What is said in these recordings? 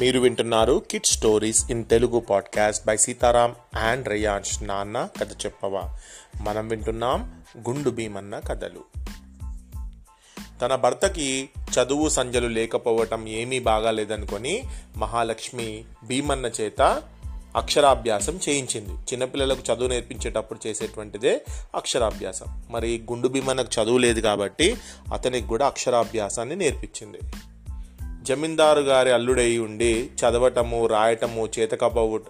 మీరు వింటున్నారు kid stories in Telugu podcast by Sitaram and Reyansh నాన్న కథ చెప్పవా. మనం వింటున్నాం గుండు భీమన్న కథలు. తన భర్తకి చదువు సంజలు లేకపోవటం ఏమీ బాగాలేదనుకొని మహాలక్ష్మి భీమన్న చేత అక్షరాభ్యాసం చేయించింది. చిన్నపిల్లలకు చదువు నేర్పించేటప్పుడు చేసేటువంటిదే అక్షరాభ్యాసం. మరి గుండు భీమన్నకు చదువు లేదు కాబట్టి అతనికి కూడా అక్షరాభ్యాసాన్ని నేర్పించింది. జమీందారు గారి అల్లుడై ఉండి చదవటము రాయటము చేతకపోవ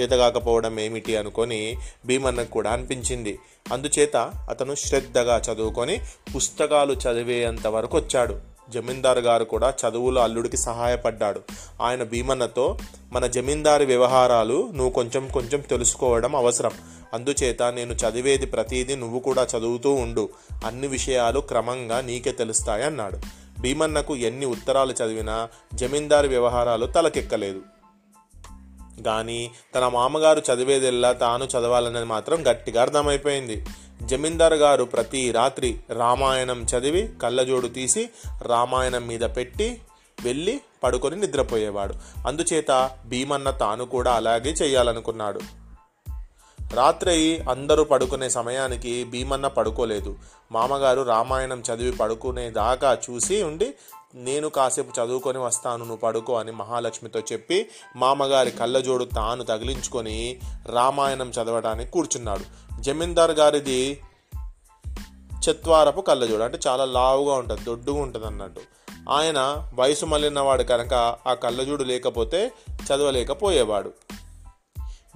చేతకాకపోవడం ఏమిటి అనుకొని భీమన్నకు కూడా అనిపించింది. అందుచేత అతను శ్రద్ధగా చదువుకొని పుస్తకాలు చదివేంత వరకు వచ్చాడు. జమీందారు గారు కూడా చదువులో అల్లుడికి సహాయపడ్డాడు. ఆయన భీమన్నతో మన జమీందారి వ్యవహారాలు నువ్వు కొంచెం కొంచెం తెలుసుకోవడం అవసరం. అందుచేత నేను చదివేది ప్రతిదీ నువ్వు కూడా చదువుతూ ఉండు. అన్ని విషయాలు క్రమంగా నీకే తెలుస్తాయి అన్నాడు భీమన్నకు ఎన్ని ఉత్తరాలు చదివినా జమీందారు వ్యవహారాలు తలకెక్కలేదు. కానీ తన మామగారు చదివేదెల్లా తాను చదవాలన్నది మాత్రం గట్టిగా అర్థమైపోయింది. జమీందారు గారు ప్రతి రాత్రి రామాయణం చదివి కళ్ళజోడు తీసి రామాయణం మీద పెట్టి వెళ్ళి పడుకొని నిద్రపోయేవాడు. అందుచేత భీమన్న తాను కూడా అలాగే చేయాలనుకున్నాడు. రాత్రి అందరూ పడుకునే సమయానికి భీమన్న పడుకోలేదు. మామగారు రామాయణం చదివి పడుకునే దాకా చూసి ఉండి నేను కాసేపు చదువుకొని వస్తాను నువ్వు పడుకో అని మహాలక్ష్మితో చెప్పి మామగారి కళ్ళజోడు తాను తగిలించుకొని రామాయణం చదవడానికి కూర్చున్నాడు. జమీందార్ గారిది చెత్వారపు కళ్ళజోడు అంటే చాలా లావుగా ఉంటుంది దొడ్డుగా ఉంటుంది అన్నట్టు. ఆయన వయసు మళ్ళినవాడు కనుక ఆ కళ్ళజోడు లేకపోతే చదవలేకపోయేవాడు.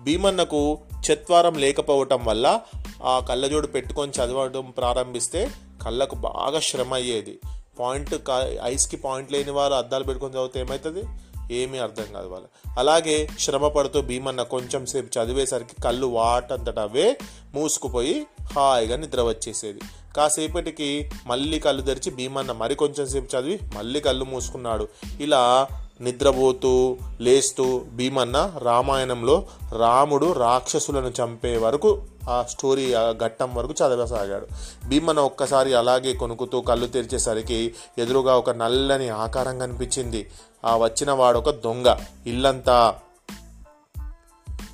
భీమన్నకు చత్వారం లేకపోవటం వల్ల ఆ కళ్ళజోడు పెట్టుకొని చదవడం ప్రారంభిస్తే కళ్ళకు బాగా శ్రమ అయ్యేది. పాయింట్ ఐస్కి పాయింట్ లేని వారు అద్దాలు పెట్టుకొని చదివితే ఏమవుతుంది ఏమీ అర్థం కాదు వాళ్ళు. అలాగే శ్రమ పడుతూ భీమన్న కొంచెం సేపు చదివేసరికి కళ్ళు వాటంతట అవే మూసుకుపోయి హాయిగా నిద్ర వచ్చేసేది. కాసేపటికి మళ్ళీ కళ్ళు తెరిచి భీమన్న మరి కొంచెం సేపు చదివి మళ్ళీ కళ్ళు మూసుకున్నాడు. ఇలా నిద్రపోతూ లేస్తూ భీమన్న రామాయణంలో రాముడు రాక్షసులను చంపే వరకు ఆ స్టోరీ ఆ ఘట్టం వరకు చదవసాగాడు. భీమన్న ఒక్కసారి అలాగే కొనుక్కుతూ కళ్ళు తెరిచేసరికి ఎదురుగా ఒక నల్లని ఆకారం కనిపించింది. ఆ వచ్చిన వాడొక దొంగ. ఇల్లంతా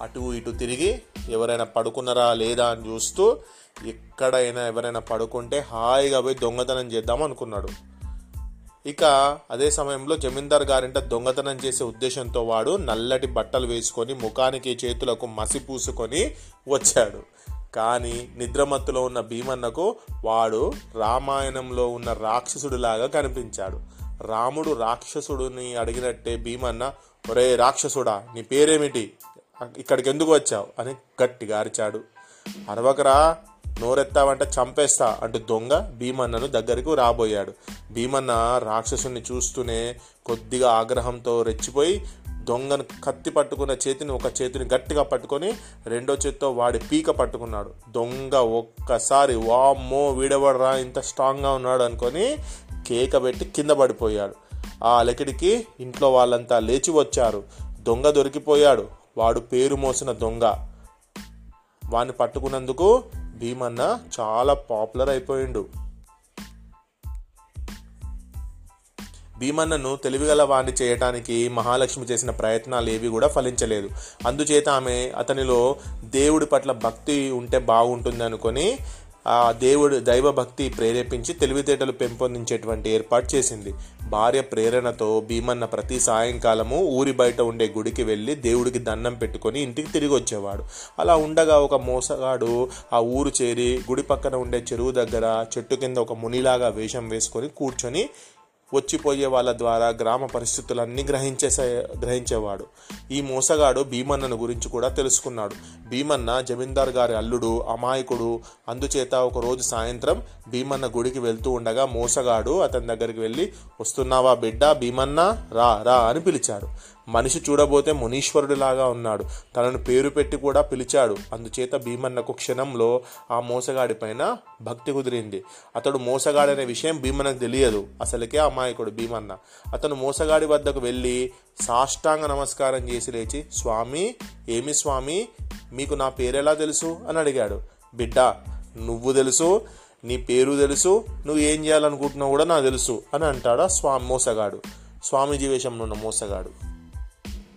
అటు ఇటు తిరిగి ఎవరైనా పడుకున్నారా లేదా అని చూస్తూ ఎక్కడైనా ఎవరైనా పడుకుంటే హాయిగా పోయి దొంగతనం చేద్దాం అనుకున్నాడు ఇక అదే సమయంలో జమీందార్ గారింట దొంగతనం చేసే ఉద్దేశంతో వాడు నల్లటి బట్టలు వేసుకొని ముఖానికి చేతులకు మసి పూసుకొని వచ్చాడు. కానీ నిద్రమత్తులో ఉన్న భీమన్నకు వాడు రామాయణంలో ఉన్న రాక్షసుడిలాగా కనిపించాడు. రాముడు రాక్షసుడిని అడిగినట్టే భీమన్న ఒరే రాక్షసుడా నీ పేరేమిటి? ఇక్కడికి ఎందుకు వచ్చావు? అని గట్టిగా అరిచాడు. అరవకరా నోరెత్తావంటే చంపేస్తా అంటూ దొంగ భీమన్నను దగ్గరకు రాబోయాడు. భీమన్న రాక్షసుని చూస్తూనే కొద్దిగా ఆగ్రహంతో రెచ్చిపోయి దొంగను కత్తి పట్టుకున్న చేతిని ఒక చేతిని గట్టిగా పట్టుకొని రెండో చేతితో వాడి పీక పట్టుకున్నాడు. దొంగ ఒక్కసారి వామ్మో వీడవడరా ఇంత స్ట్రాంగ్గా ఉన్నాడు అనుకొని కేక పెట్టి కింద పడిపోయాడు. ఆ అలకిడికి ఇంట్లో వాళ్ళంతా లేచి వచ్చారు. దొంగ దొరికిపోయాడు. వాడు పేరు మోసిన దొంగ. వాడిని పట్టుకున్నందుకు భీమన్న చాలా పాపులర్ అయిపోయిండు. భీమన్నను తెలివిగల వాణ్ణి చేయటానికి మహాలక్ష్మి చేసిన ప్రయత్నాలు ఏవి కూడా ఫలించలేదు. అందుచేత ఆమె అతనిలో దేవుడి పట్ల భక్తి ఉంటే బాగుంటుంది అనుకొని దేవుడు దైవభక్తి ప్రేరేపించి తెలివితేటలు పెంపొందించేటువంటి ఏర్పాటు చేసింది. భార్య ప్రేరణతో భీమన్న ప్రతి సాయంకాలము ఊరి బయట ఉండే గుడికి వెళ్ళి దేవుడికి దండం పెట్టుకొని ఇంటికి తిరిగి వచ్చేవాడు. అలా ఉండగా ఒక మోసగాడు ఆ ఊరు చేరి గుడి పక్కన ఉండే చెరువు దగ్గర చెట్టు కింద ఒక మునిలాగా వేషం వేసుకొని కూర్చొని వచ్చిపోయే వాళ్ళ ద్వారా గ్రామ పరిస్థితులన్నీ గ్రహించేసే గ్రహించేవాడు. ఈ మోసగాడు భీమన్నను గురించి కూడా తెలుసుకున్నాడు. భీమన్న జమీందార్ గారి అల్లుడు అమాయకుడు. అందుచేత ఒక రోజు సాయంత్రం భీమన్న గుడికి వెళ్తూ ఉండగా మోసగాడు అతని దగ్గరికి వెళ్ళి వస్తున్నావా బిడ్డ? భీమన్న? రా రా అని పిలిచాడు మనిషి చూడబోతే మునీశ్వరుడిలాగా ఉన్నాడు. తనను పేరు పెట్టి కూడా పిలిచాడు. అందుచేత భీమన్నకు క్షణంలో ఆ మోసగాడి పైన భక్తి కుదిరింది. అతడు మోసగాడనే విషయం భీమన్నకు తెలియదు. అసలుకే అమాయకుడు భీమన్న. అతను మోసగాడి వద్దకు వెళ్ళి సాష్టాంగ నమస్కారం చేసి లేచి స్వామి ఏమి స్వామి? మీకు నా పేరెలా తెలుసు? అని అడిగాడు. బిడ్డ నువ్వు తెలుసు నీ పేరు తెలుసు నువ్వు ఏం చేయాలనుకుంటున్నావు కూడా నాకు తెలుసు అని అంటాడు ఆ స్వామి మోసగాడు. స్వామీజీ వేషంలో ఉన్న మోసగాడు.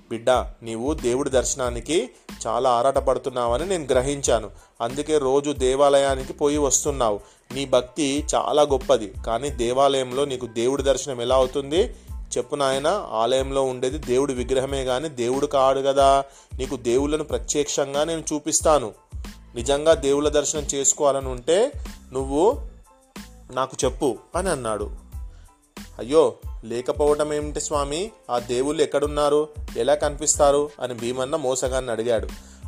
బిడ్డ నీవు దేవుడి దర్శనానికి చాలా ఆరాటపడుతున్నావని నేను గ్రహించాను. అందుకే రోజు దేవాలయానికి పోయి వస్తున్నావు. నీ భక్తి చాలా గొప్పది. కానీ దేవాలయంలో నీకు దేవుడి దర్శనం ఎలా అవుతుంది? చెప్పు నాయన ఆలయంలో ఉండేది దేవుడి విగ్రహమే కానీ దేవుడు కాడు కదా నీకు దేవుళ్ళను ప్రత్యక్షంగా నేను చూపిస్తాను. నిజంగా దేవుళ్ళ దర్శనం చేసుకోవాలని ఉంటే నువ్వు నాకు చెప్పు అని అన్నాడు. అయ్యో లేకపోవటం ఏమిటి స్వామి? ఆ దేవుళ్ళు ఎక్కడున్నారు? ఎలా కనిపిస్తారు? అని భీమన్న మోసగాన్ని అడిగాడు.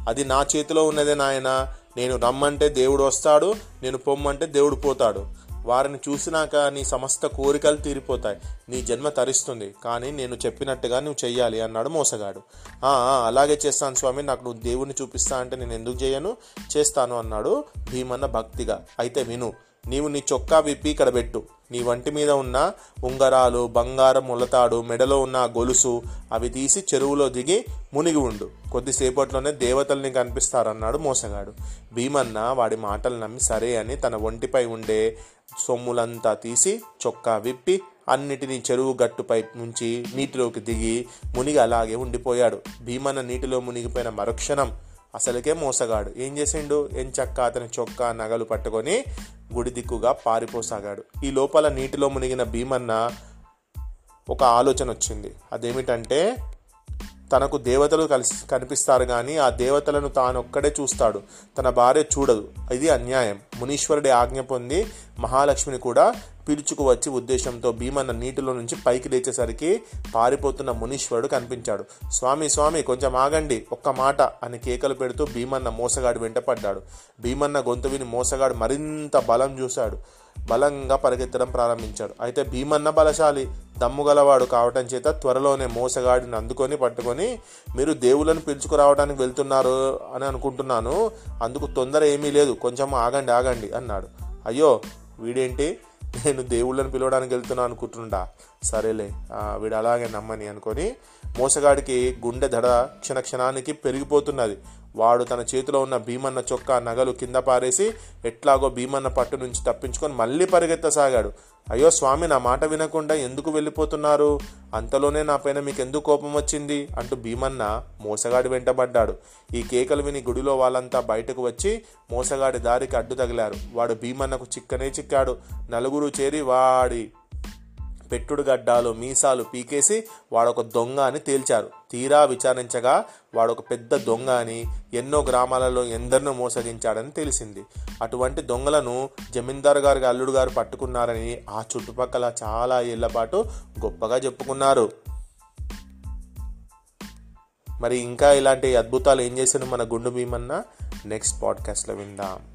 అది నా చేతిలో ఉన్నదే నాయన. నేను రమ్మంటే దేవుడు వస్తాడు నేను పొమ్మంటే దేవుడు పోతాడు. వారిని చూసినాక నీ సమస్త కోరికలు తీరిపోతాయి. నీ జన్మ తరిస్తుంది. కానీ నేను చెప్పినట్టుగా నువ్వు చెయ్యాలి అన్నాడు మోసగాడు. "ఆ, అలాగే చేస్తాను స్వామి. నాకు నువ్వు దేవుడిని చూపిస్తా అంటే నేను ఎందుకు చేయను? చేస్తాను అన్నాడు భీమన్న భక్తిగా. అయితే విను నీవు నీ చొక్కా విప్పి ఇక్కడ పెట్టు. నీ వంటి మీద ఉన్న ఉంగరాలు బంగారం ములతాడు మెడలో ఉన్న గొలుసు అవి తీసి చెరువులో దిగి మునిగి ఉండు. కొద్దిసేపట్లోనే దేవతల్ని కనిపిస్తారన్నాడు మోసగాడు. భీమన్న వాడి మాటలు నమ్మి సరే అని తన ఒంటిపై ఉండే సొమ్ములంతా తీసి చొక్కా విప్పి అన్నిటినీ చెరువు గట్టుపై నుంచి నీటిలోకి దిగి మునిగి అలాగే ఉండిపోయాడు. భీమన్న నీటిలో మునిగిపోయిన మరుక్షణం అసలుకే మోసగాడు. ఏం చేసిండు? ఎంచక్క అతని చొక్కా నగలు పట్టుకొని గుడి దిక్కుగా పారిపోసాగాడు. ఈ లోపల నీటిలో మునిగిన భీమన్న ఒక ఆలోచన వచ్చింది. అదేమిటంటే తనకు దేవతలు కలిసి కనిపిస్తారు కానీ ఆ దేవతలను తానొక్కడే చూస్తాడు. తన భార్య చూడదు. ఇది అన్యాయం. మునీశ్వరుడి ఆజ్ఞ పొంది మహాలక్ష్మిని కూడా పిలుచుకు వచ్చి ఉద్దేశంతో భీమన్న నీటిలో నుంచి పైకి లేచేసరికి పారిపోతున్న మునీశ్వరుడు కనిపించాడు. స్వామి స్వామి కొంచెం ఆగండి. ఒక్క మాట అని కేకలు పెడుతూ భీమన్న మోసగాడు వెంటపడ్డాడు భీమన్న గొంతు విని మోసగాడు మరింత బలం చూశాడు. బలంగా పరిగెత్తడం ప్రారంభించాడు. అయితే భీమన్న బలశాలి. దమ్ముగలవాడు కావటం చేత త్వరలోనే మోసగాడిని అందుకొని పట్టుకొని మీరు దేవులను పిలుచుకురావడానికి వెళ్తున్నారు అని అనుకుంటున్నాను. అందుకు తొందర ఏమీ లేదు. కొంచెం ఆగండి ఆగండి అన్నాడు. అయ్యో వీడేంటి? నేను దేవుళ్ళని పిలవడానికి వెళ్తున్నా అనుకుంటుండా? సరేలే వీడు అలాగే నమ్మని అనుకొని మోసగాడికి గుండె దడ క్షణ క్షణానికి పెరిగిపోతున్నది. వాడు తన చేతిలో ఉన్న భీమన్న చొక్కా నగలు కింద పారేసి ఎట్లాగో భీమన్న పట్టు నుంచి తప్పించుకొని మళ్ళీ పరిగెత్తసాగాడు. అయ్యో స్వామి నా మాట వినకుండా ఎందుకు వెళ్ళిపోతున్నారు? అంతలోనే నా పైన మీకు ఎందుకు కోపం వచ్చింది? అంటూ భీమన్న మోసగాడి వెంటబడ్డాడు. ఈ కేకలు విని గుడిలో వాళ్ళంతా బయటకు వచ్చి మోసగాడి దారికి అడ్డు తగిలారు. వాడు భీమన్నకు చిక్కనే చిక్కాడు. నలుగురు చేరి వాడి పెట్టుడు గడ్డాలు మీసాలు పీకేసి వాడొక దొంగ అని తేల్చారు. తీరా విచారించగా వాడొక పెద్ద దొంగ అని ఎన్నో గ్రామాలలో ఎందరినో మోసగించాడని తెలిసింది. అటువంటి దొంగలను జమీందారు గారి అల్లుడు గారు పట్టుకున్నారని ఆ చుట్టుపక్కల చాలా ఏళ్ళ పాటు గొప్పగా చెప్పుకున్నారు. మరి ఇంకా ఇలాంటి అద్భుతాలు ఏం చేశాను మన గుండు భీమన్న? నెక్స్ట్ పాడ్కాస్ట్లో విందాం.